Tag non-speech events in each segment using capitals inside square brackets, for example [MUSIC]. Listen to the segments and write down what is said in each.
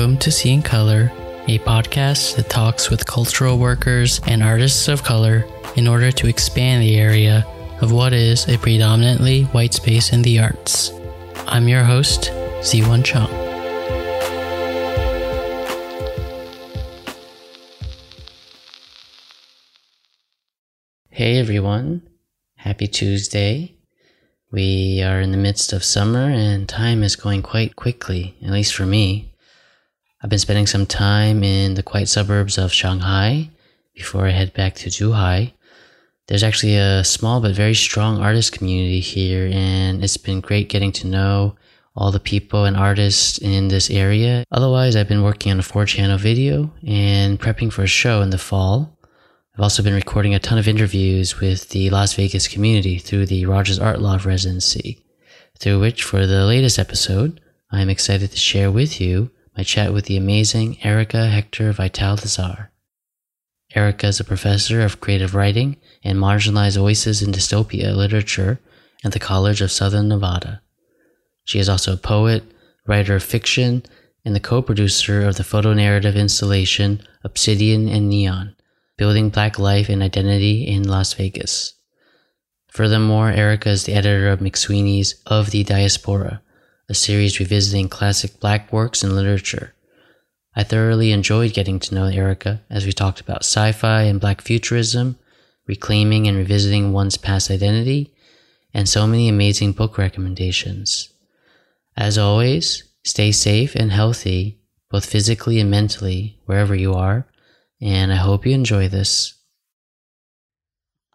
Welcome to Seeing Color, a podcast that talks with cultural workers and artists of color in order to expand the area of what is a predominantly white space in the arts. I'm your host, Ziwon Chung. Hey everyone, happy Tuesday. We are in the midst of summer and time is going quite quickly, at least for me. I've been spending some time in the quiet suburbs of Shanghai before I head back to Zhuhai. There's actually a small but very strong artist community here, and it's been great getting to know all the people and artists in this area. Otherwise, I've been working on a four channel video and prepping for a show in the fall. I've also been recording a ton of interviews with the Las Vegas community through the Rogers Art Loft residency, through which, for the latest episode, I am excited to share with you my chat with the amazing Erica Hector Vital Lazare. Erica is a professor of creative writing and marginalized voices in dystopia literature at the College of Southern Nevada. She is also a poet, writer of fiction, and the co producer of the photo narrative installation Obsidian and Neon Building Black Life and Identity in Las Vegas. Furthermore, Erica is the editor of McSweeney's Of the Diaspora, a series revisiting classic black works and literature. I thoroughly enjoyed getting to know Erica as we talked about sci fi and black futurism, reclaiming and revisiting one's past identity, and so many amazing book recommendations. As always, stay safe and healthy, both physically and mentally, wherever you are, and I hope you enjoy this.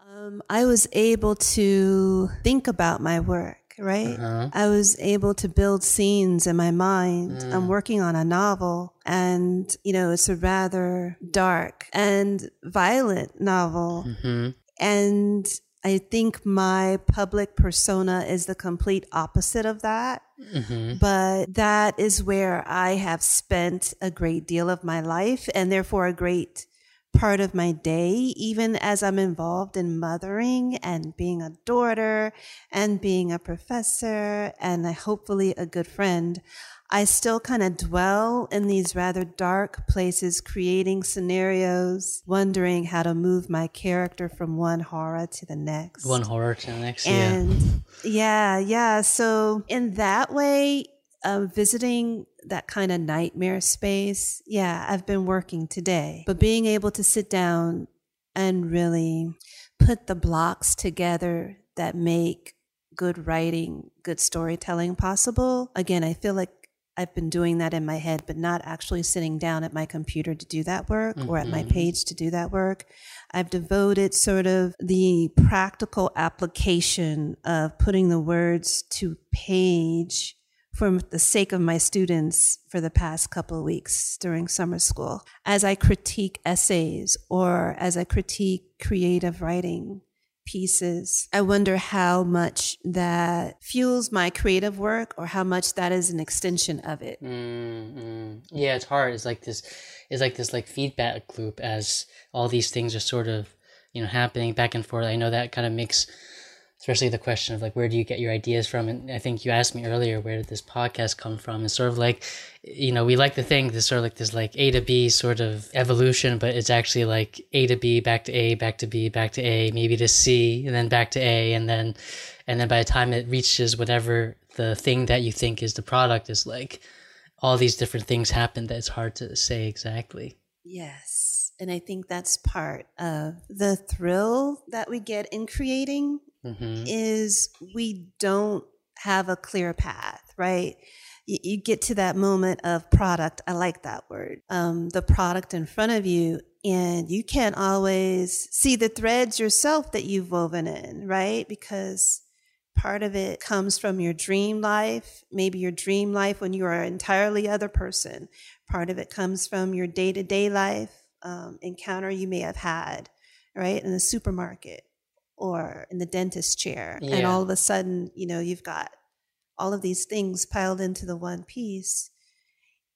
Um, I was able to think about my work, right? Uh-huh. I was able to build scenes in my mind. Mm. I'm working on a novel, and you know, it's a rather dark and violent novel. hmm And I think my public persona is the complete opposite of that. hmm But that is where I have spent a great deal of my life and therefore a great part of my day, even as I'm involved in mothering and being a daughter and being a professor and hopefully a good friend. I still kind of dwell in these rather dark places, creating scenarios, wondering how to move my character from one horror to the next. One horror to the next, yeah. And yeah, yeah. So in that way, uh, visiting that kind of nightmare space, yeah, I've been working today. But being able to sit down and really put the blocks together that make good writing, good storytelling possible, again, I feel like I've been doing that in my head, but not actually sitting down at my computer to do that work or at my Mhm. page to do that work. I've devoted sort of the practical application of putting the words to page for the sake of my students for the past couple of weeks during summer school. As I critique essays or as I critique creative writing pieces, I wonder how much that fuels my creative work or how much that is an extension of it. Mm-hmm. Yeah, it's hard. It's like this. It's like this like feedback loop as all these things are sort of you know happening back and forth. I know that kind of makes, especially the question of like where do you get your ideas from? And I think you asked me earlier where did this podcast come from? It's sort of like, you know, we like to think this sort of like this like A to B sort of evolution, but it's actually like A to B, back to A, back to B, back to A, maybe to C, and then back to A, and then, and then by the time it reaches whatever the thing that you think is the product is like all these different things happen that it's hard to say exactly. Yes. And I think that's part of the thrill that we get in creating hmm is we don't have a clear path, right? You, you get to that moment of product. I like that word. Um, the product in front of you, and you can't always see the threads yourself that you've woven in, right? Because part of it comes from your dream life, maybe your dream life when you are an entirely other person. Part of it comes from your day to day life um, encounter you may have had, right, in the supermarket or in the dentist chair. And all of a sudden, you know, you've got all of these things piled into the one piece.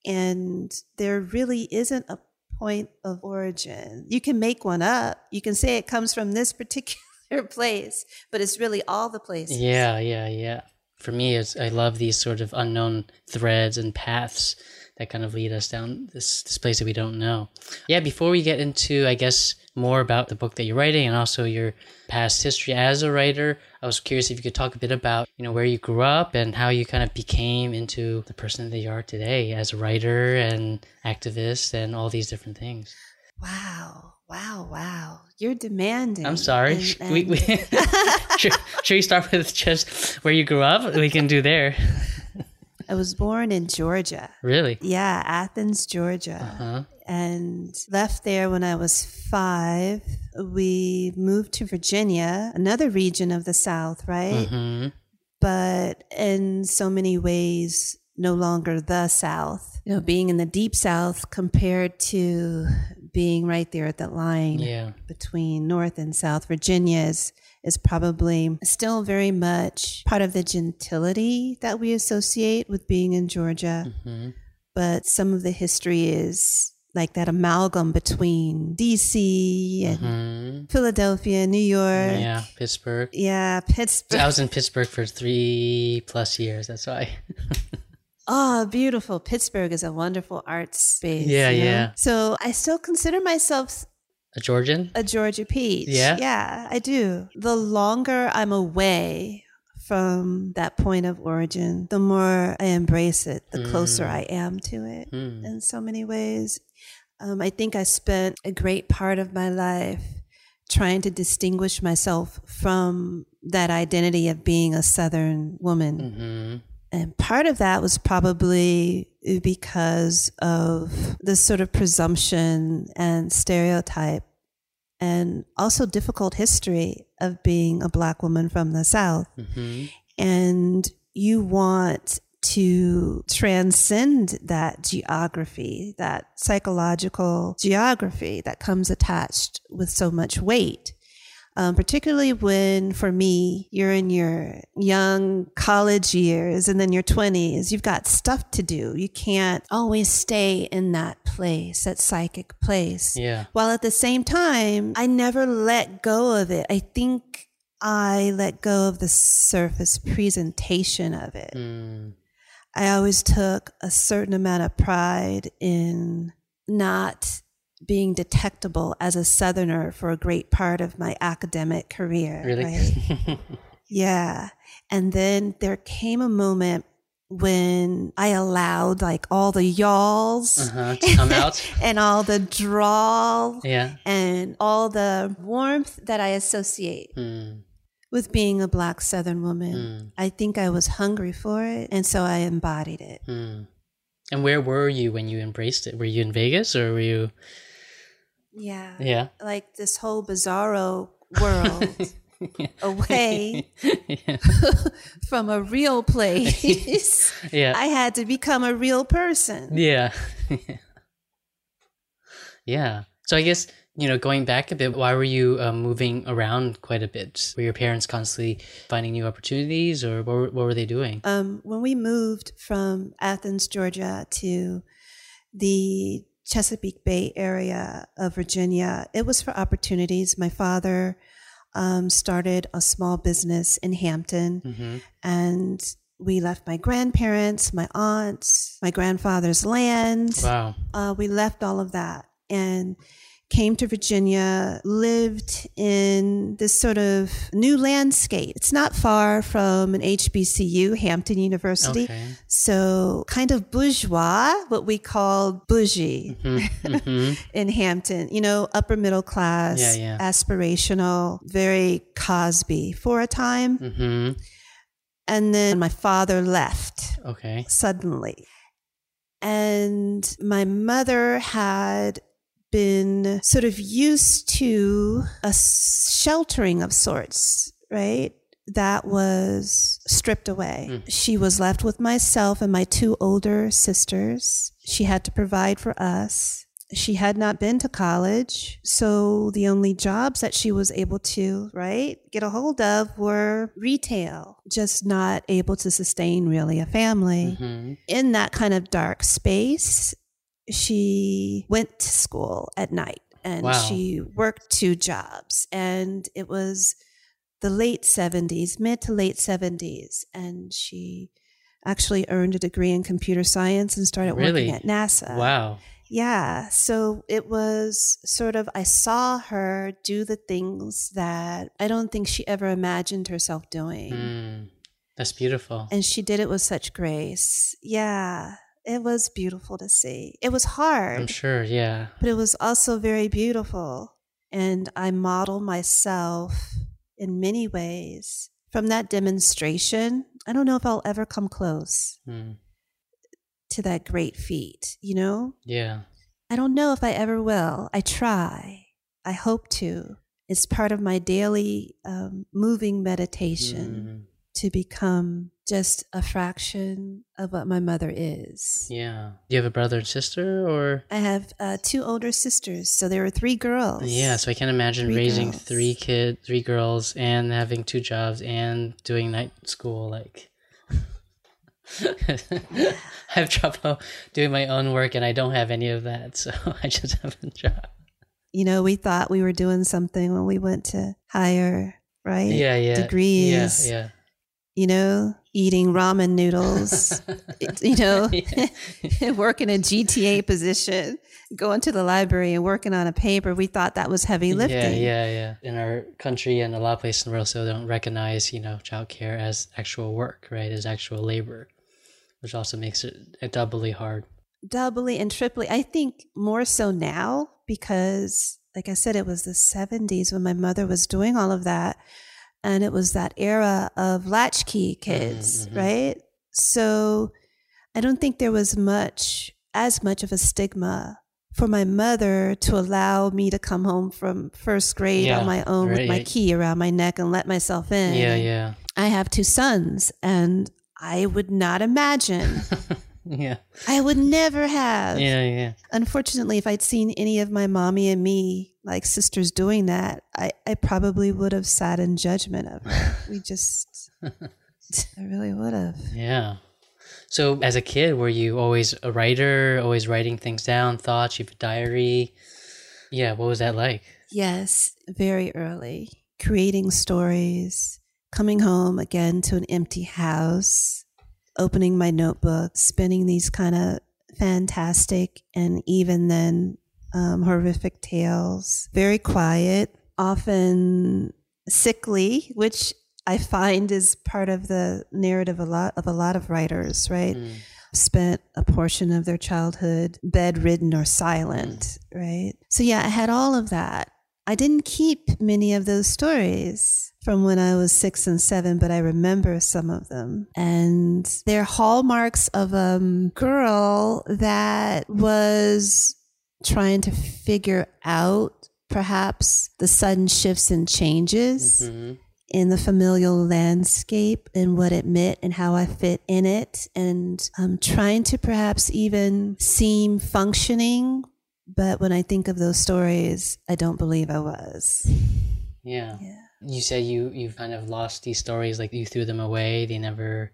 And there really isn't a point of origin. You can make one up. You can say it comes from this [LAUGHS] particular place, but it's really all the places. Yeah, yeah, yeah. For me, it's, I love these sort of unknown threads and paths that kind of lead us down this, this place that we don't know. Yeah, before we get into, I guess, more about the book that you're writing and also your past history as a writer, I was curious if you could talk a bit about, you know, where you grew up and how you kind of became into the person that you are today as a writer and activist and all these different things. Wow. Wow, wow. You're demanding. I'm sorry. And, and [LAUGHS] we, we [LAUGHS] should, should we start with just where you grew up? We can do there. I was born in Georgia. Really? Yeah, Athens, Georgia. Uh-huh. And left there when I was five. We moved to Virginia, another region of the South, right? Mm-hmm. But in so many ways, no longer the South. You know, being in the deep South compared to being right there at that line yeah. between North and South Virginia is, is probably still very much part of the gentility that we associate with being in Georgia. Mm-hmm. But some of the history is like that amalgam between DC and mm-hmm. Philadelphia, New York. Yeah, Pittsburgh. Yeah, Pittsburgh. I was in Pittsburgh for three plus years. That's why. [LAUGHS] Oh, beautiful. Pittsburgh is a wonderful art space. Yeah, you know? yeah. So I still consider myself a Georgian? A Georgia peach. Yeah. Yeah, I do. The longer I'm away from that point of origin, the more I embrace it, the mm. closer I am to it mm. in so many ways. Um, I think I spent a great part of my life trying to distinguish myself from that identity of being a Southern woman. Mm-hmm. And part of that was probably because of the sort of presumption and stereotype and also difficult history of being a black woman from the South. Mm-hmm. And you want to transcend that geography, that psychological geography that comes attached with so much weight um, particularly when, for me, you're in your young college years and then your 20s, you've got stuff to do. You can't always stay in that place, that psychic place. Yeah. While at the same time, I never let go of it. I think I let go of the surface presentation of it. Mm. I always took a certain amount of pride in not being detectable as a Southerner for a great part of my academic career. Really? Right? [LAUGHS] yeah. And then there came a moment when I allowed like all the y'alls uh-huh, to come out [LAUGHS] and all the drawl yeah. and all the warmth that I associate mm. with being a black Southern woman. Mm. I think I was hungry for it. And so I embodied it. Mm. And where were you when you embraced it? Were you in Vegas or were you yeah. Yeah. Like this whole bizarro world [LAUGHS] away [LAUGHS] from a real place. [LAUGHS] yeah. I had to become a real person. Yeah. yeah. So I guess, you know, going back a bit, why were you uh, moving around quite a bit? Were your parents constantly finding new opportunities or what were, what were they doing? Um, when we moved from Athens, Georgia to the Chesapeake Bay area of Virginia, it was for opportunities. My father um, started a small business in Hampton, mm-hmm. and we left my grandparents, my aunts, my grandfather's land. Wow. Uh, we left all of that. And came to Virginia, lived in this sort of new landscape. It's not far from an HBCU, Hampton University. Okay. So kind of bourgeois, what we call bougie mm-hmm. Mm-hmm. [LAUGHS] in Hampton, you know, upper middle class, yeah, yeah. aspirational, very Cosby for a time. Mm-hmm. And then my father left. Okay. Suddenly. And my mother had been sort of used to a sheltering of sorts, right? That was stripped away. Mm. She was left with myself and my two older sisters. She had to provide for us. She had not been to college. So the only jobs that she was able to, right, get a hold of were retail, just not able to sustain really a family. Mm-hmm. In that kind of dark space, she went to school at night and wow. she worked two jobs and it was the late 70s, mid to late 70s. And she actually earned a degree in computer science and started Really? working at NASA. Wow. Yeah. So it was sort of, I saw her do the things that I don't think she ever imagined herself doing. Mm, that's beautiful. And she did it with such grace. Yeah. It was beautiful to see. It was hard I'm sure. Yeah. but it was also very beautiful. And I model myself in many ways from that demonstration. I don't know if I'll ever come close Mm, to that great feat, you know? yeah. I don't know if I ever will. I try. I hope to. It's part of my daily um, moving meditation Mm, to become just a fraction of what my mother is. yeah. Do you have a brother and sister, or? I have uh, two older sisters, so there were three girls. Yeah, so I can't imagine Three raising girls. three kids, three girls, and having two jobs and doing night school. Like, [LAUGHS] I have trouble doing my own work, and I don't have any of that, [LAUGHS] so I just have a job. you know, we thought we were doing something when we went to higher, right? Yeah, yeah, Degrees. Yeah, You know, eating ramen noodles, [LAUGHS] you know, [LAUGHS] working a GTA position, going to the library and working on a paper. We thought that was heavy lifting. Yeah, yeah, yeah. In our country and a lot of places in the world still don't recognize, you know, childcare as actual work, right? As actual labor, which also makes it doubly hard. Doubly and triply. I think more so now because, like I said, it was the 70s when my mother was doing all of that. And it was that era of latchkey kids, mhm. right? So I don't think there was much, as much of a stigma for my mother to allow me to come home from first grade Yeah, on my own with my key around my neck and let myself in. Yeah, yeah, I have two sons, and I would not imagine, [LAUGHS] yeah, I would never have. yeah, yeah. Unfortunately, if I'd seen any of my mommy and me, like sisters, doing that, I, I probably would have sat in judgment of it. We [LAUGHS] just, I really would have. Yeah. So, as a kid, were you always a writer, always writing things down, thoughts? You have a diary. Yeah. What was that like? Yes, very early. Creating stories, coming home again to an empty house, opening my notebook, spinning these kind of fantastic and even then um, horrific tales. Very quiet, often sickly, which I find is part of the narrative a lot of a lot of writers, right? Mm, spent a portion of their childhood bedridden or silent, right? So, yeah, I had all of that. I didn't keep many of those stories from when I was six and seven, but I remember some of them. And they're hallmarks of a um, girl that was trying to figure out perhaps the sudden shifts and changes mhm. in the familial landscape and what it meant and how I fit in it, and um, trying to perhaps even seem functioning. But when I think of those stories, I don't believe I was. Yeah. Yeah. You said you you kind of lost these stories, like you threw them away. They never.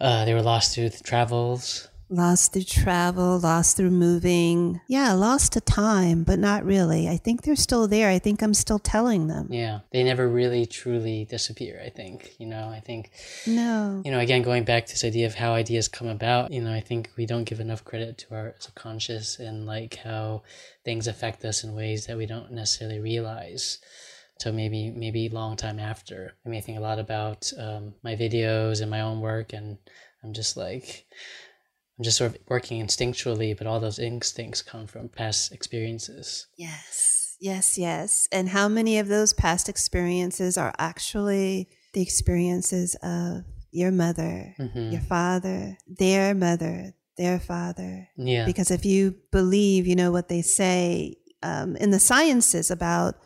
Uh, they were lost through the travels. Lost through travel, lost through moving. Yeah, lost to time, but not really. I think they're still there. I think I'm still telling them. Yeah, they never really truly disappear. I think you know. I think No. you know. Again, going back to this idea of how ideas come about. You know, I think we don't give enough credit to our subconscious and like how things affect us in ways that we don't necessarily realize. So maybe maybe long time after. I mean, I think a lot about um, my videos and my own work, and I'm just like. I'm just sort of working instinctually, but all those instincts come from past experiences. Yes, yes, yes. And how many of those past experiences are actually the experiences of your mother, Mhm. your father, their mother, their father? Yeah. Because if you believe, you know, what they say um, in the sciences about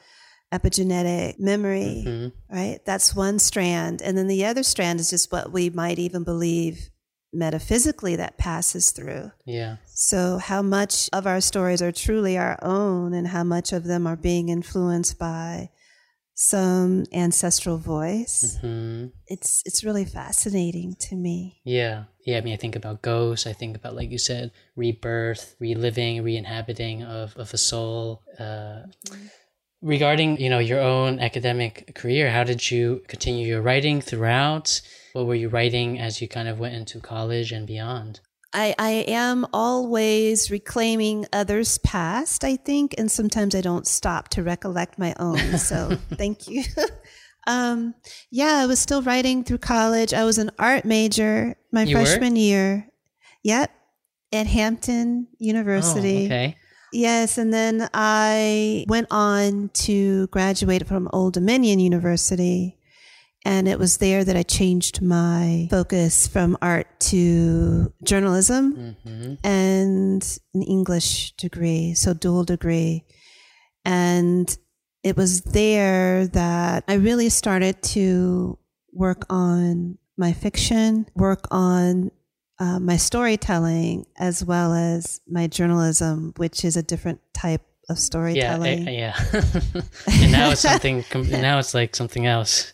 epigenetic memory, Mhm. right? That's one strand. And then the other strand is just what we might even believe metaphysically that passes through. Yeah. So, how much of our stories are truly our own, and how much of them are being influenced by some ancestral voice? hmm It's it's really fascinating to me. Yeah. Yeah. I mean, I think about ghosts. I think about, like you said, rebirth, reliving, re-inhabiting of, of a soul. Uh, regarding you know your own academic career how did you continue your writing throughout what were you writing as you kind of went into college and beyond? I, I am always reclaiming others past i think and sometimes i don't stop to recollect my own so [LAUGHS] thank you. [LAUGHS] Um, yeah i was still writing through college. I was an art major my You freshman year. Yep at hampton university. Oh, okay. Yes, and then I went on to graduate from Old Dominion University. And it was there that I changed my focus from art to journalism hmm and an English degree, so dual degree. And it was there that I really started to work on my fiction, work on uh, my storytelling, as well as my journalism, which is a different type of yeah eh, storytelling. I- yeah [LAUGHS] and now it's something com- now it's like something else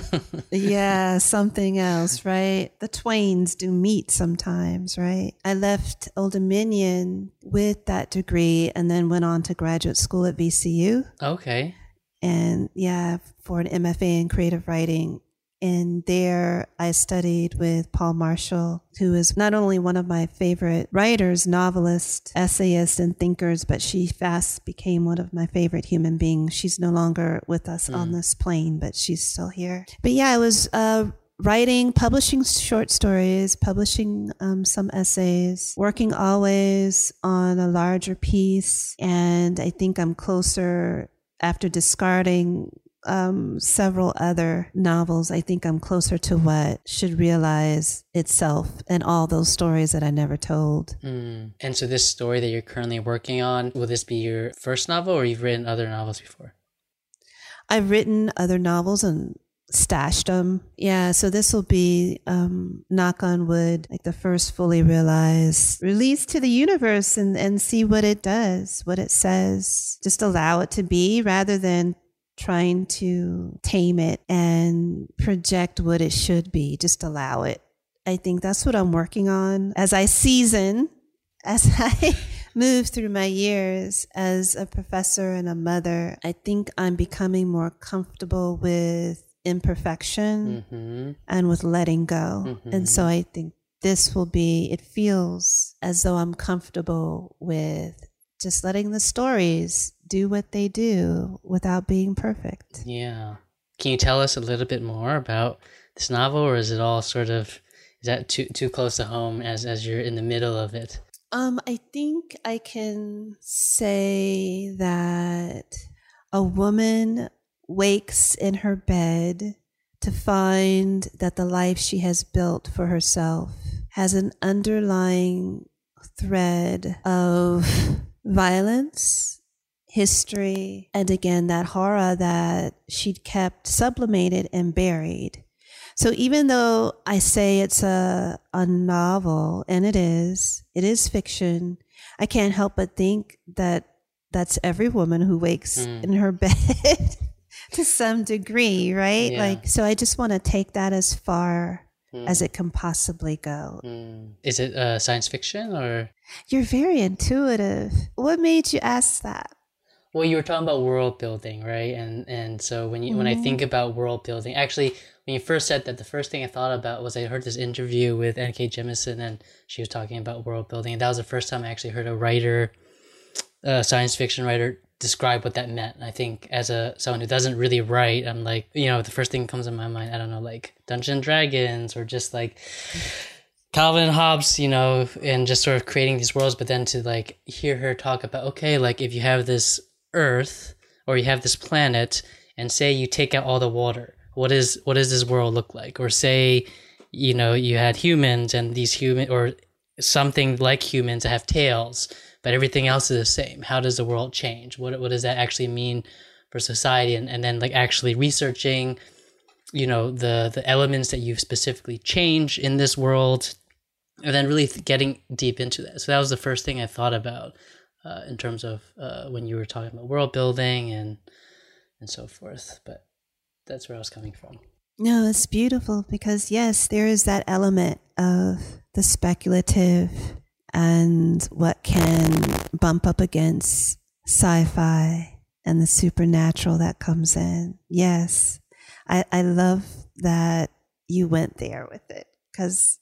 [LAUGHS] yeah, something else, right? The twains do meet sometimes, right? I left Old Dominion with that degree and then went on to graduate school at VCU. okay And yeah, for an MFA in creative writing. And there I studied with Paule Marshall, who is not only one of my favorite writers, novelists, essayists, and thinkers, but she fast became one of my favorite human beings. She's no longer with us on this plane, but she's still here. But yeah, I was uh, writing, publishing short stories, publishing um, some essays, working always on a larger piece. And I think I'm closer after discarding um, several other novels, I think I'm closer to what should realize itself and all those stories that I never told. Mm. and so this story that you're currently working on will this be your first novel or you've written other novels before I've written other novels and stashed them. Yeah, so this will be, um, knock on wood, like the first fully realized release to the universe and, and see what it does, what it says. Just allow it to be rather than trying to tame it and project what it should be. Just allow it. I think that's what I'm working on as I season, [LAUGHS] as I move through my years as a professor and a mother. I think I'm becoming more comfortable with imperfection hmm and with letting go. And so I think this will be, it feels as though I'm comfortable with just letting the stories do what they do without being perfect. Yeah. Can you tell us a little bit more about this novel, or is it all sort of is that too too close to home as as you're in the middle of it? Um, I think I can say that a woman wakes in her bed to find that the life she has built for herself has an underlying thread of violence, history, and again, that horror that she'd kept sublimated and buried. So even though I say it's a, a novel, and it is, it is fiction, I can't help but think that that's every woman who wakes Mm. in her [LAUGHS] bed [LAUGHS] to some degree, right? Yeah. Like, so I just want to take that as far Mm. as it can possibly go. Mm. Is it uh, science fiction or? You're very intuitive. What made you ask that? Well, you were talking about world building, right? And and so when you when I think mm-hmm. about world building, actually, when you first said that, the first thing I thought about was I heard this interview with N.K. Jemisin, and she was talking about world building, and that was the first time I actually heard a writer, a science fiction writer, describe what that meant. And I think as a someone who doesn't really write, I'm like, you know, the first thing that comes in my mind, I don't know, like dungeon Dragons or just like Calvin and Hobbes, you know, and just sort of creating these worlds, but then to like hear her talk about, okay, like if you have this Earth or you have this planet, and say you take out all the water, what is what does this world look like? Or say, you know, you had humans and these human or something like humans have tails, but everything else is the same. How does the world change? What what does that actually mean for society? And and then like actually researching you know the the elements that you've specifically change in this world and then really getting deep into that so that was the first thing i thought about uh, in terms of uh, when you were talking about world building and and so forth but that's where i was coming from No, it's beautiful because, yes, there is that element of the speculative and what can bump up against sci fi and the supernatural that comes in. Yes. I, I love that you went there with it because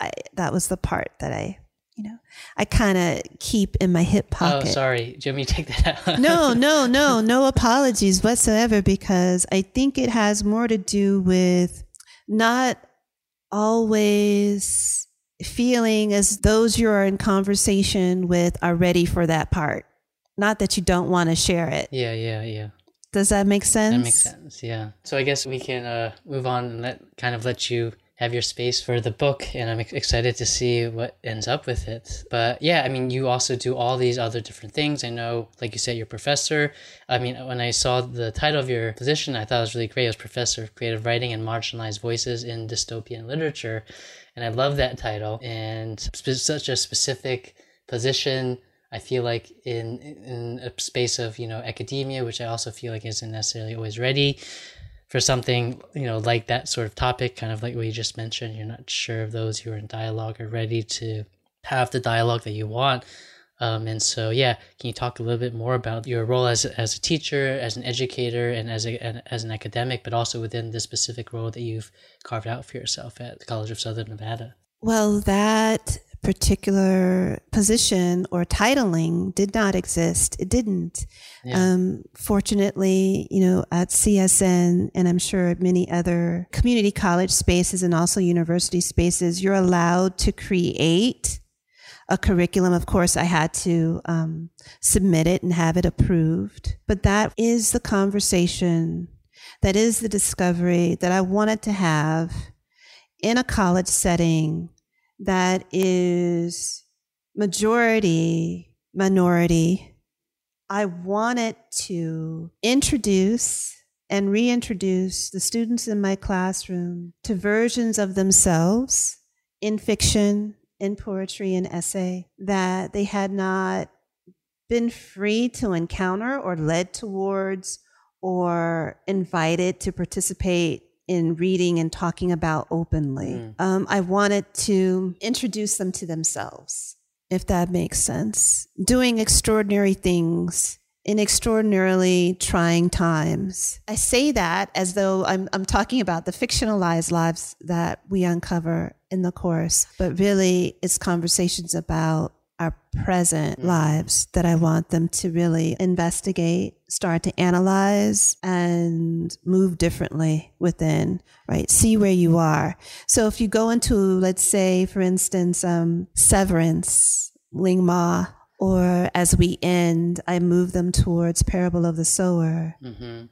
i that was the part that I, you know, I kind of keep in my hip oh, pocket. Oh, sorry. Do you want me to take that out? no, [LAUGHS] no, no, no apologies whatsoever because I think it has more to do with not always feeling as those you're in conversation with are ready for that part. Not that you don't want to share it. Yeah, yeah, yeah. Does that make sense? That makes sense. Yeah. So I guess we can uh, move on and let kind of let you have your space for the book and i'm excited to see what ends up with it. But yeah i mean you also do all these other different things. I know like you said you're professor. I mean when i saw the title of your position i thought it was really great. It was professor of creative writing and marginalized voices in dystopian literature and i love that title. And such a specific position I feel like in in a space of you know academia, which I also feel like isn't necessarily always ready for something you know like that sort of topic, kind of like what you just mentioned. You're not sure if those who are in dialogue are ready to have the dialogue that you want. Um, and so, yeah, can you talk a little bit more about your role as, as a teacher, as an educator, and as, a, as an academic, but also within the specific role that you've carved out for yourself at the College of Southern Nevada? Well, that particular position or titling did not exist. It didn't. Yeah. Um, fortunately, you know, at CSN and I'm sure at many other community college spaces and also university spaces, you're allowed to create a curriculum. Of course, I had to um, submit it and have it approved. But that is the conversation, that is the discovery that I wanted to have in a college setting that is majority minority, I wanted to introduce and reintroduce the students in my classroom to versions of themselves in fiction, in poetry, and essay that they had not been free to encounter or led towards or invited to participate in reading and talking about openly. Mm. Um, I wanted to introduce them to themselves, if that makes sense. Doing extraordinary things in extraordinarily trying times. I say that as though I'm, I'm talking about the fictionalized lives that we uncover in the course, but really it's conversations about our present mm-hmm. lives that I want them to really investigate, start to analyze, and move differently within, right? See where you are. So if you go into, let's say, for instance, um, Severance, Ling Ma, or as we end, I move them towards Parable of the Sower. Mm-hmm.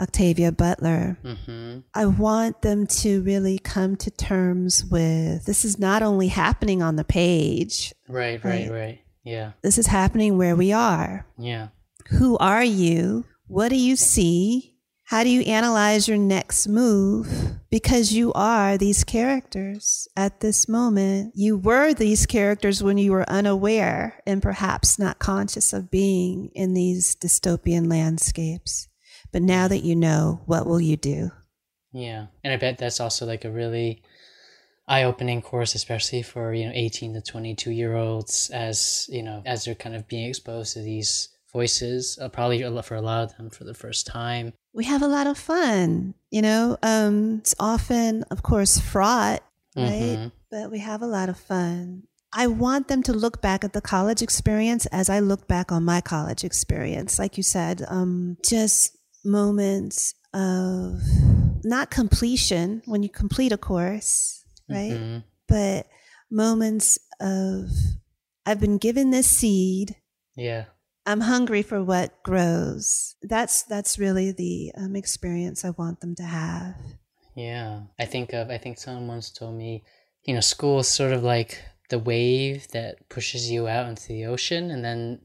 Octavia Butler. Mm-hmm. I want them to really come to terms with this is not only happening on the page. Right, right, right, right. Yeah. This is happening where we are. Yeah. Who are you? What do you see? How do you analyze your next move? Because you are these characters at this moment. You were these characters when you were unaware and perhaps not conscious of being in these dystopian landscapes. But now that you know, what will you do? Yeah. And I bet that's also like a really eye opening course, especially for, you know, 18 to 22 year olds as, you know, as they're kind of being exposed to these voices, uh, probably for a lot of them for the first time. We have a lot of fun, you know. Um, it's often, of course, fraught, right? Mm-hmm. But we have a lot of fun. I want them to look back at the college experience as I look back on my college experience. Like you said, um, just moments of not completion when you complete a course, right? Mm-hmm. But moments of I've been given this seed. Yeah. I'm hungry for what grows. That's that's really the um, experience I want them to have. Yeah, I think of I think someone once told me, you know, school is sort of like the wave that pushes you out into the ocean, and then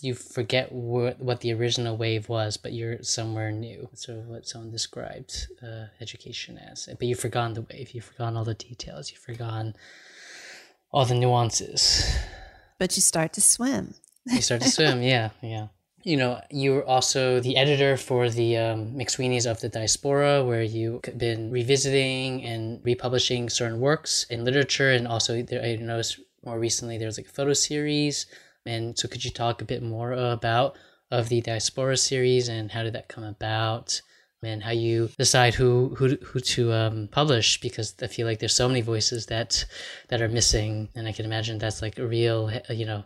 you forget what what the original wave was, but you're somewhere new. That's sort of what someone described uh, education as. But you've forgotten the wave. You've forgotten all the details. You've forgotten all the nuances. But you start to swim. you start to swim. [LAUGHS] Yeah, yeah. You know, you were also the editor for the um, McSweeney's of the Diaspora, where you've been revisiting and republishing certain works in literature, and also there, I noticed more recently there's like a photo series and so, could you talk a bit more about of the Diaspora series and how did that come about? and how you decide who who who to um, publish because I feel like there's so many voices that that are missing, and I can imagine that's like a real you know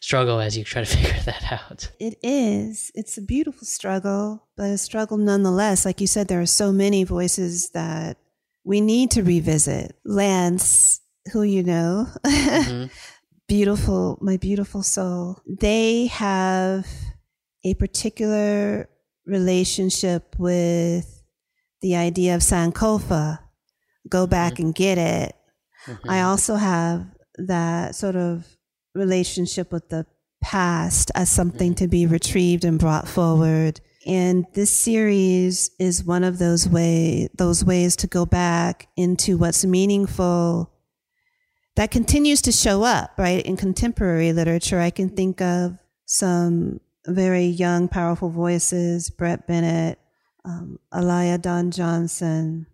struggle as you try to [LAUGHS] figure that out. It is. It's a beautiful struggle, but a struggle nonetheless. Like you said, there are so many voices that we need to revisit. Lance, who you know, mm-hmm. [LAUGHS] [LAUGHS] beautiful, my beautiful soul. They have a particular relationship with the idea of Sankofa, go back mm-hmm. and get it. Mm-hmm. I also have that sort of relationship with the past as something mm-hmm. to be retrieved and brought forward. And this series is one of those way those ways to go back into what's meaningful that continues to show up, right? In contemporary literature, I can think of some very young, powerful voices, Brit Bennett, um, Elia Don Johnson,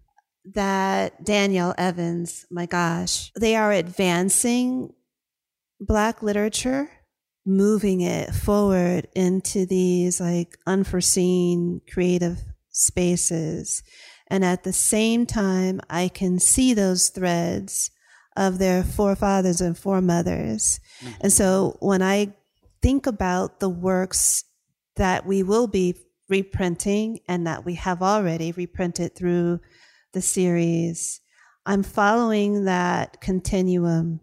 that Danielle Evans, my gosh, they are advancing Black literature, moving it forward into these like unforeseen creative spaces. And at the same time, I can see those threads of their forefathers and foremothers. Mm-hmm. And so when I think about the works that we will be reprinting and that we have already reprinted through the series, I'm following that continuum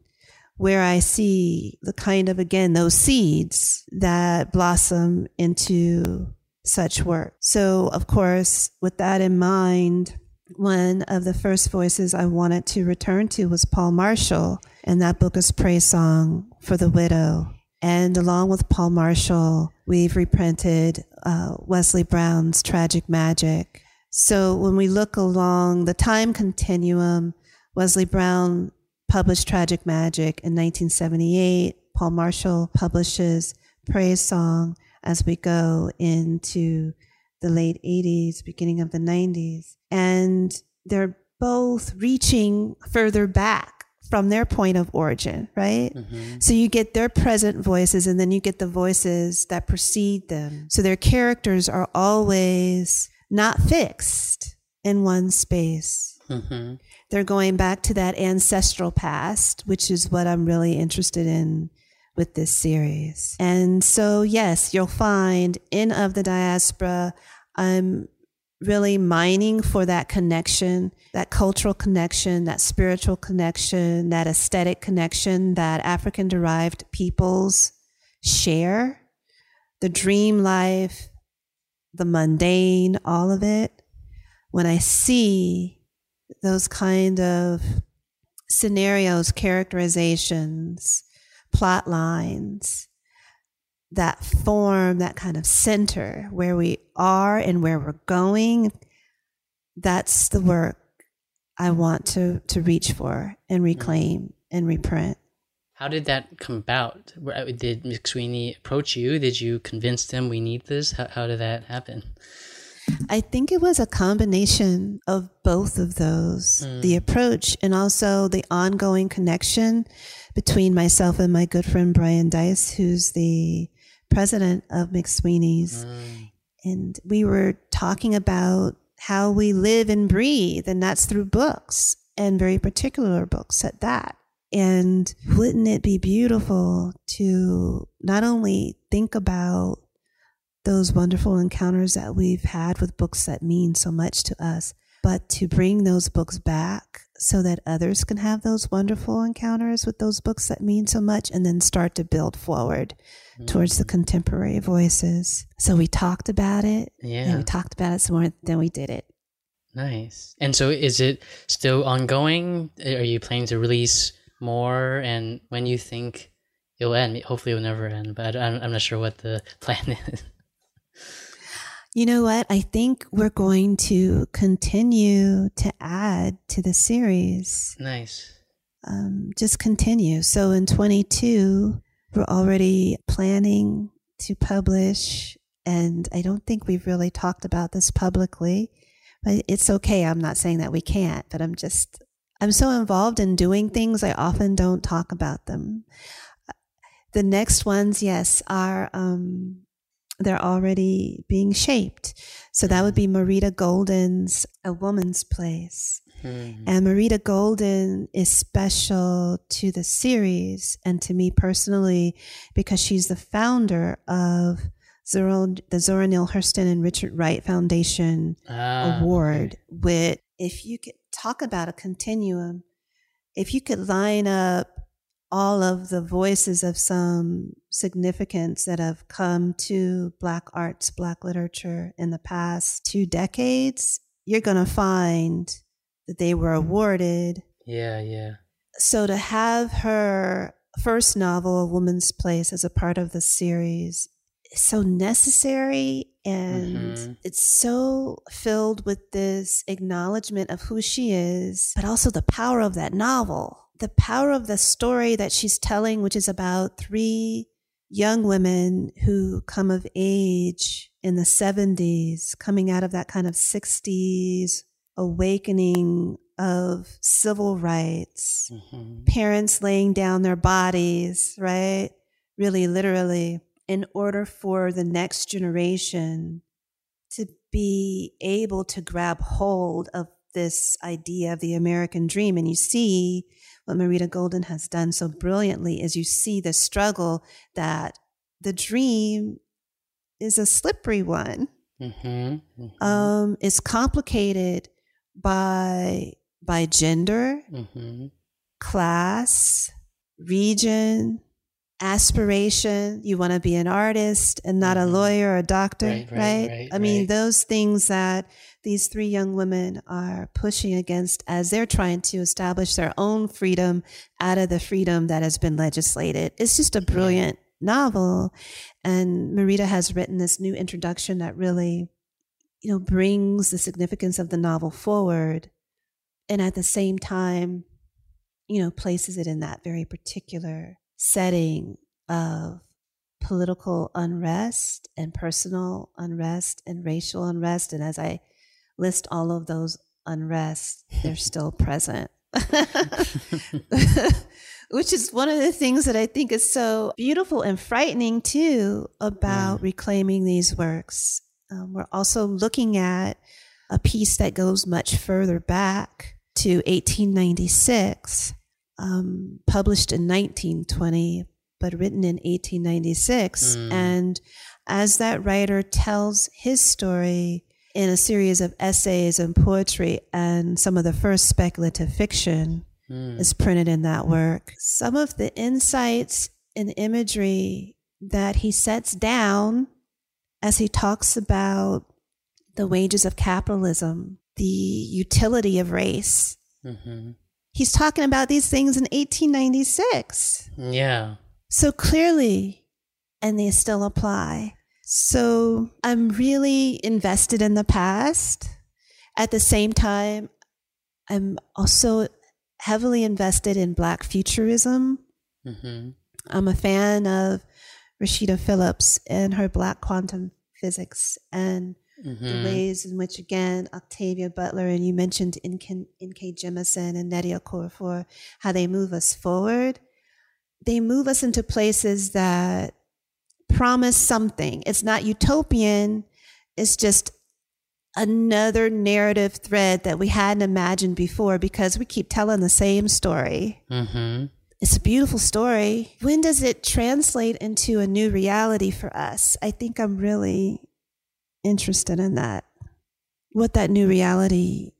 where I see the kind of, again, those seeds that blossom into such work. So, of course, with that in mind, one of the first voices I wanted to return to was Paule Marshall, and that book is Praise Song for the Widow. And along with Paule Marshall, we've reprinted uh, Wesley Brown's Tragic Magic. So when we look along the time continuum, Wesley Brown published Tragic Magic in 1978. Paule Marshall publishes Praise Song as we go into the late 80s, beginning of the 90s. And they're both reaching further back from their point of origin, right? Mm-hmm. So you get their present voices and then you get the voices that precede them. So their characters are always not fixed in one space. Mm-hmm. They're going back to that ancestral past, which is what I'm really interested in with this series. And so, yes, you'll find in Of the Diaspora, I'm really mining for that connection, that cultural connection, that spiritual connection, that aesthetic connection that African derived peoples share, the dream life, the mundane, all of it. When I see those kind of scenarios, characterizations, plot lines, that form, that kind of center where we are and where we're going, that's the work I want to, to reach for and mm-hmm. reclaim and reprint. How did that come about? Uh, did McSweeney approach you? Did you convince them we need this? How, how did that happen? I think it was a combination of both of those mm. the approach and also the ongoing connection between myself and my good friend Brian Dice, who's the president of McSweeney's. Mm. And we were talking about how we live and breathe, and that's through books and very particular books at that. And wouldn't it be beautiful to not only think about those wonderful encounters that we've had with books that mean so much to us, but to bring those books back so that others can have those wonderful encounters with those books that mean so much and then start to build forward mm. towards the contemporary voices. So we talked about it. Yeah. And we talked about it some more, then we did it. Nice. And so is it still ongoing? Are you planning to release more? And when you think it'll end? Hopefully it'll never end, but I'm, I'm not sure what the [LAUGHS] plan is. You know what? I think we're going to continue to add to the series. Nice. Um, just continue. So in 22, we're already planning to publish, and I don't think we've really talked about this publicly, but it's okay. I'm not saying that we can't, but I'm just, I'm so involved in doing things, I often don't talk about them. The next ones, yes, are um, they're already being shaped. So that would be Marita Golden's A Woman's Place. Mm-hmm. And Marita Golden is special to the series and to me personally because she's the founder of Zora, the Zora Neale Hurston and Richard Wright Foundation ah, Award. Okay. With if you could talk about a continuum, if you could line up all of the voices of some significance that have come to Black arts, Black literature in the past two decades, you're going to find that they were awarded. Yeah, yeah. So to have her first novel, A Woman's Place, as a part of the series is so necessary and mm-hmm. it's so filled with this acknowledgement of who she is, but also the power of that novel the power of the story that she's telling, which is about three young women who come of age in the 70s, coming out of that kind of 60s awakening of civil rights, mm-hmm. parents laying down their bodies, right? Really, literally, in order for the next generation to be able to grab hold of this idea of the American dream. And you see what Marita Golden has done so brilliantly is you see the struggle that the dream is a slippery one. Mm-hmm, mm-hmm. Um, it's complicated by by gender, mm-hmm. class, region, aspiration. You want to be an artist and not a mm-hmm. lawyer or a doctor, right? right, right? right I mean, those things that these three young women are pushing against as they're trying to establish their own freedom out of the freedom that has been legislated. It's just a brilliant novel. And Marita has written this new introduction that really, you know, brings the significance of the novel forward. And at the same time, you know, places it in that very particular setting of political unrest and personal unrest and racial unrest. And as I list all of those unrest, they're [LAUGHS] still present. [LAUGHS] [LAUGHS] Which is one of the things that I think is so beautiful and frightening too about yeah. reclaiming these works. Um, we're also looking at a piece that goes much further back to 1896, um, published in 1920, but written in 1896. Mm. And as that writer tells his story, in a series of essays and poetry and some of the first speculative fiction mm. is printed in that work. Some of the insights and imagery that he sets down as he talks about the wages of capitalism, the utility of race. Mm-hmm. He's talking about these things in 1896. Yeah. So clearly, and they still apply. So I'm really invested in the past. At the same time, I'm also heavily invested in Black futurism. Mm-hmm. I'm a fan of Rasheedah Phillips and her Black quantum physics and mm-hmm. the ways in which, again, Octavia Butler and you mentioned N.K. Jemisin and Nnedi Okorafor, how they move us forward. They move us into places that promise something. It's not utopian. It's just another narrative thread that we hadn't imagined before because we keep telling the same story. Mm-hmm. It's a beautiful story. When does it translate into a new reality for us? I think I'm really interested in that. What that new reality,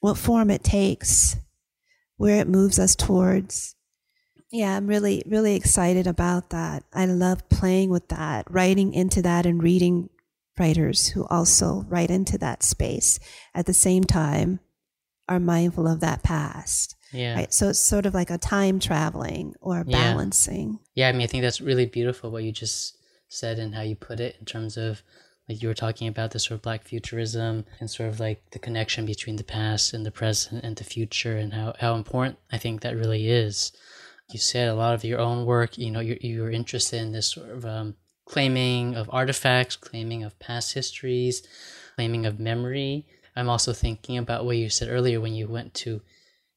what form it takes, where it moves us towards. Yeah, I'm really, really excited about that. I love playing with that, writing into that, and reading writers who also write into that space at the same time are mindful of that past. Yeah. Right. So it's sort of like a time traveling or balancing. Yeah. yeah. I mean, I think that's really beautiful what you just said and how you put it in terms of like you were talking about the sort of black futurism and sort of like the connection between the past and the present and the future and how, how important I think that really is you said a lot of your own work, you know, you're, you're interested in this sort of um, claiming of artifacts, claiming of past histories, claiming of memory. I'm also thinking about what you said earlier when you went to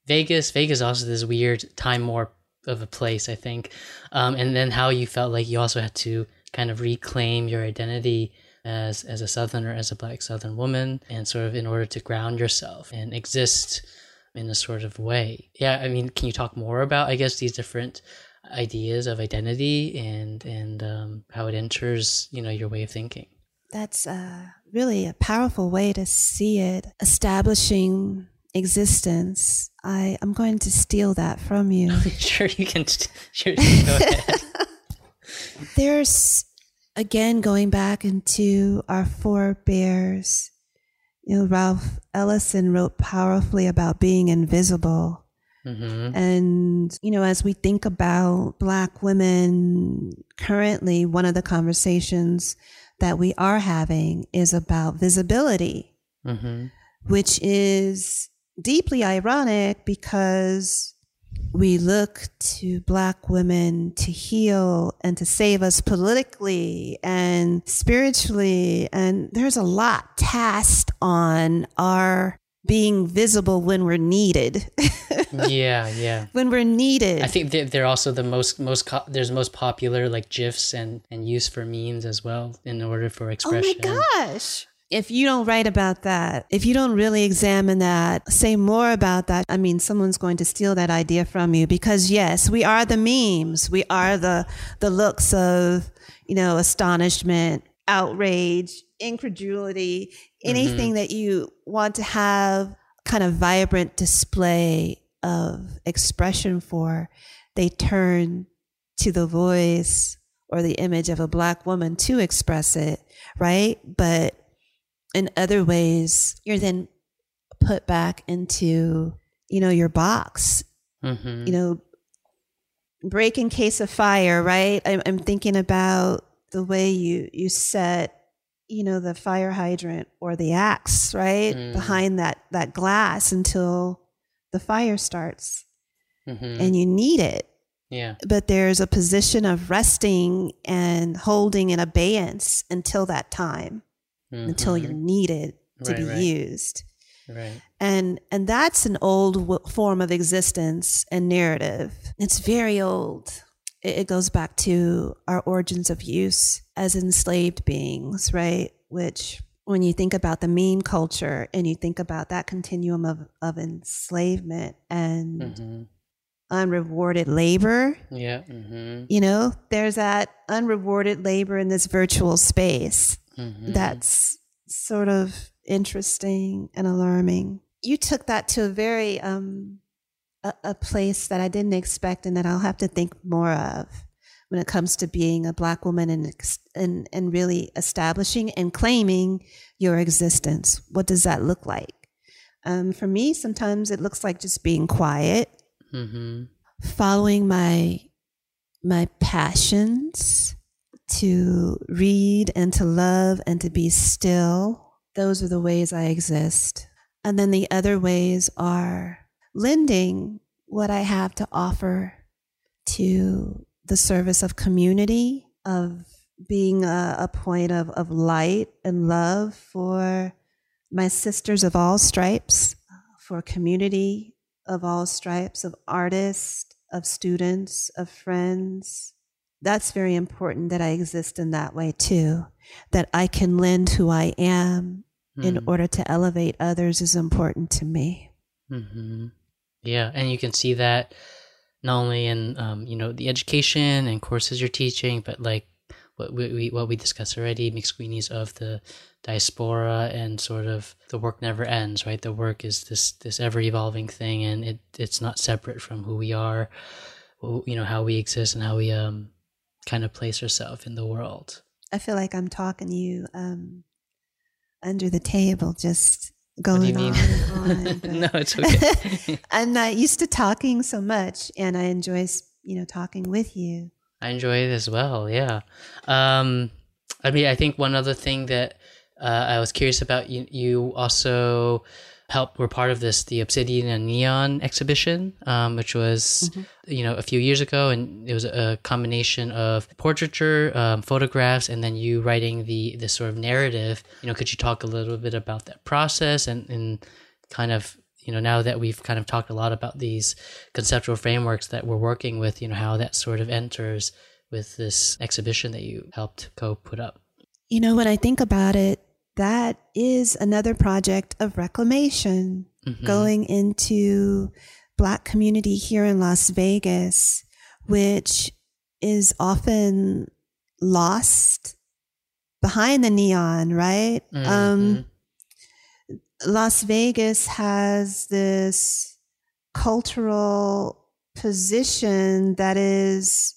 Vegas. Vegas also this weird time warp of a place, I think. Um, and then how you felt like you also had to kind of reclaim your identity as as a southerner as a black southern woman and sort of in order to ground yourself and exist in a sort of way. Yeah i mean can you talk more about i guess these different ideas of identity and and um, how it enters you know your way of thinking? That's uh, really a powerful way to see it. Establishing existence. I i'm going to steal that from you. [LAUGHS] Sure you can sure go ahead. [LAUGHS] There's again, going back into our forebears, you know, Ralph Ellison wrote powerfully about being invisible. Mm-hmm. And, you know, as we think about Black women currently, one of the conversations that we are having is about visibility, mm-hmm. which is deeply ironic because we look to Black women to heal and to save us politically and spiritually. And there's a lot tasked on our being visible when we're needed. [LAUGHS] yeah, yeah. When we're needed. I think they're also the most most co- there's most popular like gifs and and use for memes as well in order for expression. Oh my gosh if you don't write about that, if you don't really examine that, say more about that, I mean, someone's going to steal that idea from you because yes, we are the memes. We are the, the looks of, you know, astonishment, outrage, incredulity, anything mm-hmm. that you want to have kind of vibrant display of expression for, they turn to the voice or the image of a black woman to express it, right? But in other ways, you're then put back into, you know, your box. Mm-hmm. You know, break in case of fire, right? I'm, I'm thinking about the way you you set you know the fire hydrant or the axe right mm. behind that that glass until the fire starts mm-hmm. and you need it yeah but there's a position of resting and holding in abeyance until that time mm-hmm. until you're needed to right, be right. used. Right. And and that's an old w- form of existence and narrative. It's very old. It, it goes back to our origins of use as enslaved beings, right? Which when you think about the meme culture and you think about that continuum of, of enslavement and mm-hmm. unrewarded labor. Yeah. Mm-hmm. You know, there's that unrewarded labor in this virtual space mm-hmm. that's sort of interesting and alarming. You took that to a very um, a, a place that I didn't expect, and that I'll have to think more of when it comes to being a black woman and and and really establishing and claiming your existence. What does that look like? Um, for me, sometimes it looks like just being quiet, mm-hmm. following my my passions, to read and to love and to be still. Those are the ways I exist. And then the other ways are lending what I have to offer to the service of community, of being a, a point of, of light and love for my sisters of all stripes, for community of all stripes, of artists, of students, of friends, that's very important that I exist in that way too. That I can lend who I am mm. in hmm. order to elevate others is important to me. Mm-hmm. Yeah, and you can see that not only in um, you know the education and courses you're teaching, but like what we, we what we discussed already, McSweeney's of the diaspora and sort of the work never ends, right? The work is this this ever evolving thing, and it it's not separate from who we are, you know, how we exist and how we um kind of place herself in the world. I feel like I'm talking to you um, under the table, just going on and [LAUGHS] on. no, it's okay. [LAUGHS] I'm not used to talking so much, and I enjoy, you know, talking with you. I enjoy it as well. Yeah. Um, I mean, I think one other thing that uh, I was curious about, you, you also helped were part of this the obsidian and neon exhibition um, which was mm-hmm. you know a few years ago and it was a combination of portraiture um, photographs and then you writing the the sort of narrative you know could you talk a little bit about that process and and kind of you know now that we've kind of talked a lot about these conceptual frameworks that we're working with you know how that sort of enters with this exhibition that you helped co put up? You know, when I think about it, that is another project of reclamation mm-hmm. going into Black community here in Las Vegas, which is often lost behind the neon, right? Mm-hmm. Um, Las Vegas has this cultural position that is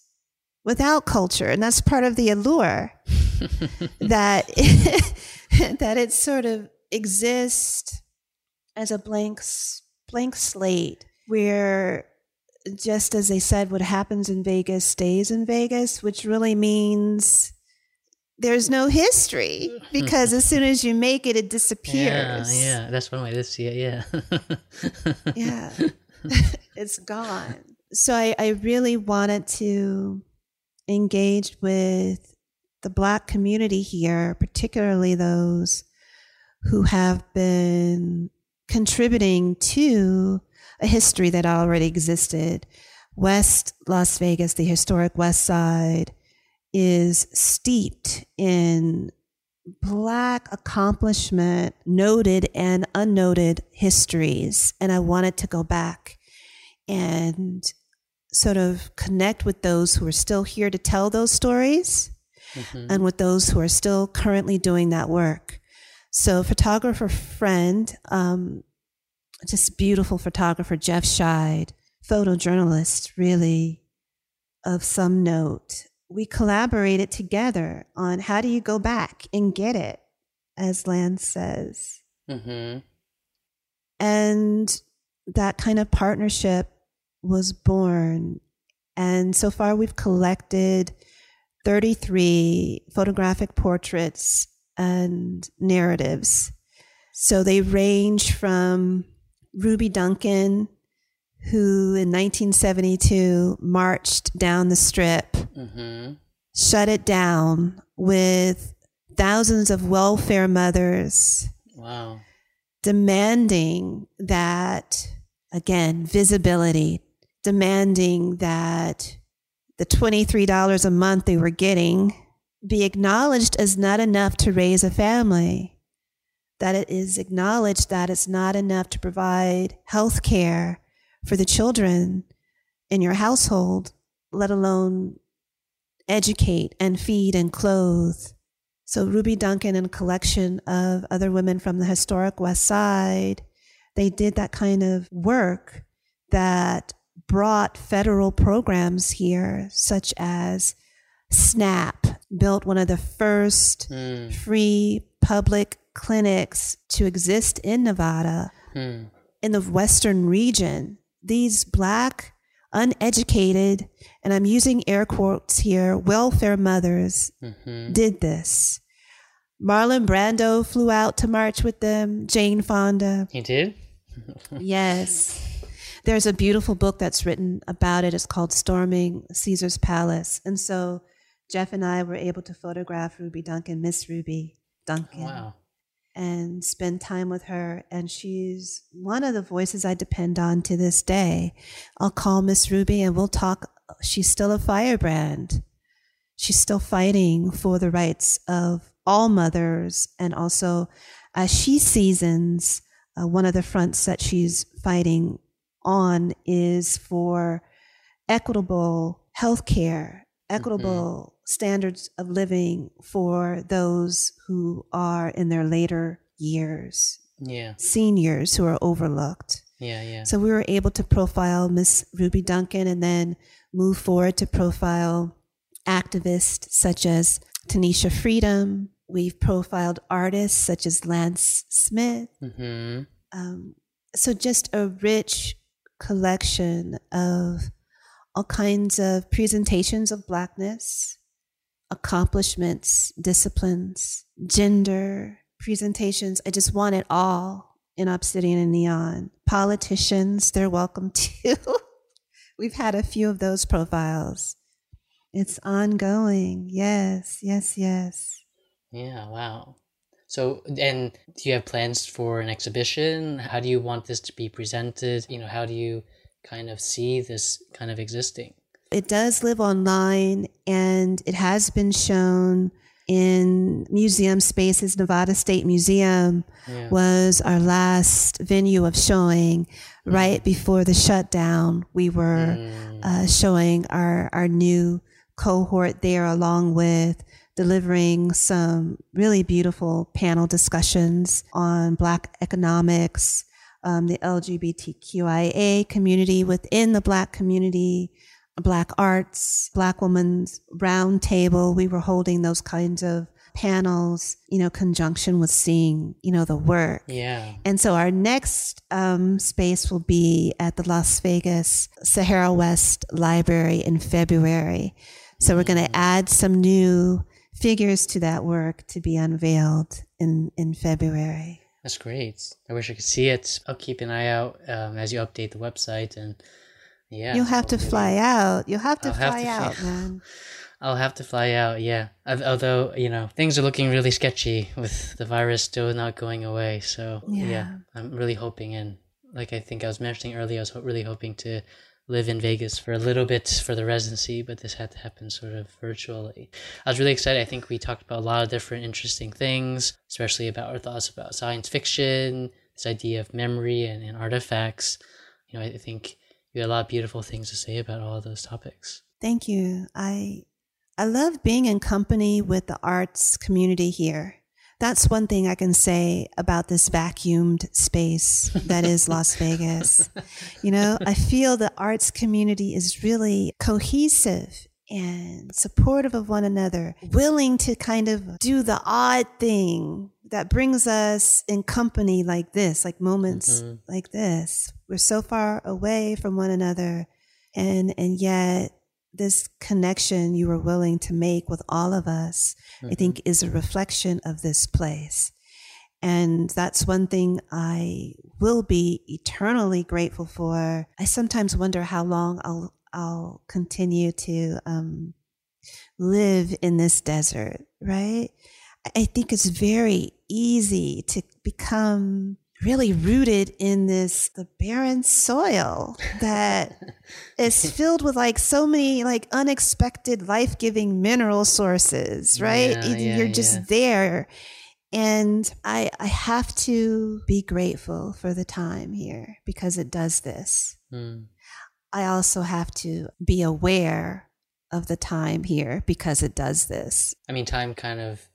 without culture, and that's part of the allure [LAUGHS] that [LAUGHS] that it sort of exists as a blank blank slate where just as they said what happens in Vegas stays in Vegas which really means there's no history [LAUGHS] because as soon as you make it it disappears. Yeah, yeah. that's one way to see it yeah. Yeah. It's gone. So I, I really wanted to engage with the black community here, particularly those who have been contributing to a history that already existed. West Las Vegas, the historic West Side, is steeped in Black accomplishment, noted and unnoted histories. And I wanted to go back and sort of connect with those who are still here to tell those stories mm-hmm. and with those who are still currently doing that work. So, photographer friend, um, just beautiful photographer, Jeff Scheid, photojournalist, really of some note. We collaborated together on how do you go back and get it, as Lance says. Mm-hmm. And that kind of partnership was born. And so far, we've collected 33 photographic portraits and narratives. So they range from Ruby Duncan, who in 1972 marched down the strip, mm-hmm. shut it down with thousands of welfare mothers. Wow. Demanding that, again, visibility, demanding that the $23 a month they were getting be acknowledged as not enough to raise a family, that it is acknowledged that it's not enough to provide health care for the children in your household, let alone educate and feed and clothe. So, Ruby Duncan and a collection of other women from the historic West Side, they did that kind of work that brought federal programs here, such as SNAP, built one of the first mm. free public clinics to exist in Nevada, mm. in the Western region. These Black, uneducated, and I'm using air quotes here, welfare mothers mm-hmm. did this. Marlon Brando flew out to march with them, Jane Fonda. He did? [LAUGHS] yes. There's a beautiful book that's written about it. It's called Storming Caesar's Palace. And so Jeff and I were able to photograph Ruby Duncan, Miss Ruby Duncan. Wow. And spend time with her. And she's one of the voices I depend on to this day. I'll call Miss Ruby and we'll talk. She's still a firebrand. She's still fighting for the rights of all mothers. And also, as she seasons, uh, one of the fronts that she's fighting on is for equitable health care, equitable mm-hmm. standards of living for those who are in their later years. Yeah. Seniors who are overlooked. Yeah, yeah. So we were able to profile Miss Ruby Duncan and then move forward to profile activists such as Tanisha Freedom. We've profiled artists such as Lance Smith. Mm-hmm. Um, so just a rich collection of all kinds of presentations of blackness, accomplishments, disciplines, gender, presentations. I just want it all in Obsidian and Neon. Politicians, they're welcome [LAUGHS] too. We've had a few of those profiles. It's ongoing. Yes, yes, yes. Yeah, wow. So, and do you have plans for an exhibition? How do you want this to be presented? You know, how do you kind of see this kind of existing? It does live online and it has been shown in museum spaces. Nevada State Museum Yeah. was our last venue of showing right before the shutdown. We were Mm. uh, showing our, our new cohort there, along with delivering some really beautiful panel discussions on Black economics, um, the LGBTQIA community within the Black community, Black arts, Black Women's Roundtable. We were holding those kinds of panels, you know, conjunction with seeing, you know, the work. Yeah. And so our next um, space will be at the Las Vegas Sahara West Library in February. So we're going to add some new figures to that work to be unveiled in, in February. That's great. I wish I could see it. I'll keep an eye out um, as you update the website and yeah. You'll have to fly out. You'll have to I'll have fly to fly- out, [LAUGHS] man. I'll have to fly out, yeah. I've, although, you know, things are looking really sketchy with the virus still not going away. So, yeah, Yeah. I'm really hoping. And like I think I was mentioning earlier, I was really hoping to live in Vegas for a little bit for the residency, but this had to happen sort of virtually. I was really excited. I think we talked about a lot of different interesting things, especially about our thoughts about science fiction, this idea of memory and, and artifacts. You know, I think you had a lot of beautiful things to say about all those topics. Thank you. I I love being in company with the arts community here. That's one thing I can say about this vacuumed space that is [LAUGHS] Las Vegas. You know, I feel the arts community is really cohesive and supportive of one another, willing to kind of do the odd thing that brings us in company like this, like moments Mhm. like this. We're so far away from one another and and yet this connection you were willing to make with all of us, I think is a reflection of this place. And that's one thing I will be eternally grateful for. I sometimes wonder how long I'll I'll continue to um, live in this desert, right? I think it's very easy to become really rooted in this the barren soil that [LAUGHS] is filled with like so many like unexpected life-giving mineral sources right Yeah, You- yeah, you're just yeah. there and i i have to be grateful for the time here because it does this Mm. i also have to be aware of the time here because it does this I mean, time kind of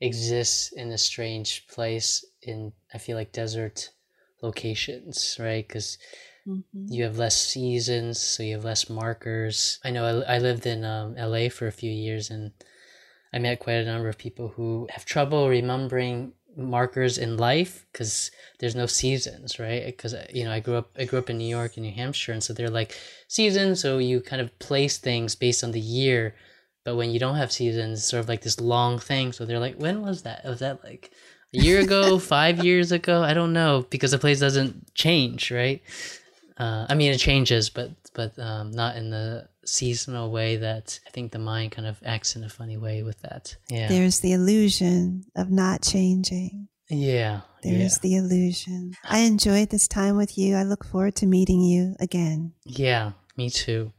exists in a strange place in, I feel like, desert locations, right? Because Mhm. you have less seasons, so you have less markers. I know I, I lived in um, LA for a few years and I met quite a number of people who have trouble remembering markers in life because there's no seasons right because you know i grew up i grew up in new york and new hampshire and so they're like seasons so you kind of place things based on the year but when you don't have seasons it's sort of like this long thing. So they're like when was that? Was that like a year ago? [LAUGHS] Five years ago? I don't know. Because the place doesn't change right? Uh, i mean it changes but but um, not in the seasonal way that i think the mind kind of acts in a funny way with that. Yeah. There's the illusion of not changing. Yeah. There's the illusion. I enjoyed this time with you. I look forward to meeting you again. Yeah, me too.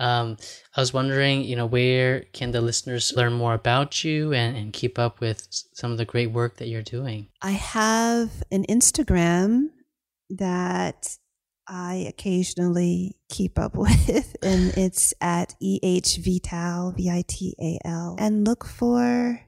Um, I was wondering, you know, where can the listeners learn more about you and, and keep up with some of the great work that you're doing? I have an Instagram that I occasionally keep up [LAUGHS] with, and it's at ehvital, V I T A L. And look for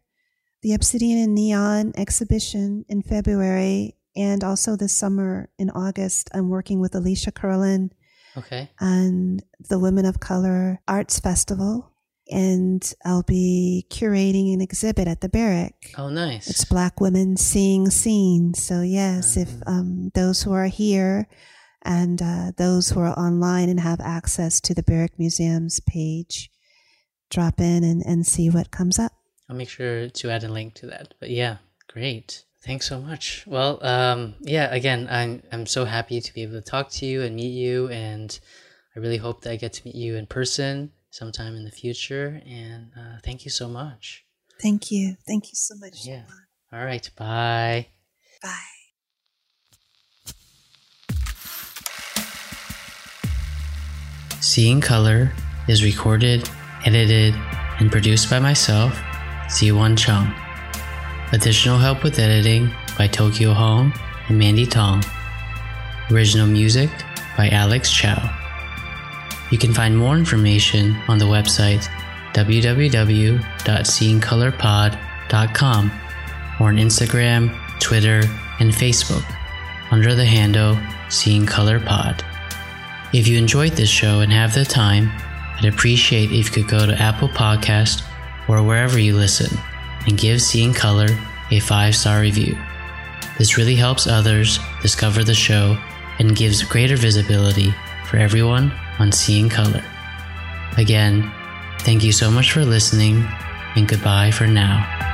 the Obsidian and Neon exhibition in February, and also this summer in August. I'm working with Alicia Curlin Okay. and the Women of Color Arts Festival. And I'll be curating an exhibit at the Barrick. Oh, nice. It's Black women seeing scenes. So, yes, if Mhm. um, those who are here and uh, those who are online and have access to the Barrick Museum's page, drop in and, and see what comes up. I'll make sure to add a link to that. But yeah, great. Thanks so much. Well, um, yeah, again, I'm, I'm so happy to be able to talk to you and meet you. And I really hope that I get to meet you in person sometime in the future. And uh, thank you so much. Thank you. Thank you so much. Yeah. Siobhan. All right. Bye. Bye. Seeing Color is recorded, edited, and produced by myself, Ziwan Chung. Additional help with editing by Tokyo Hong and Mandy Tong. Original music by Alex Chow. You can find more information on the website www.seeingcolorpod.com or on Instagram, Twitter, and Facebook under the handle Seeing Color Pod. If you enjoyed this show and have the time, I'd appreciate if you could go to Apple Podcast or wherever you listen and give Seeing Color a five star review. This really helps others discover the show and gives greater visibility for everyone on Seeing Color. Again, thank you so much for listening, and goodbye for now.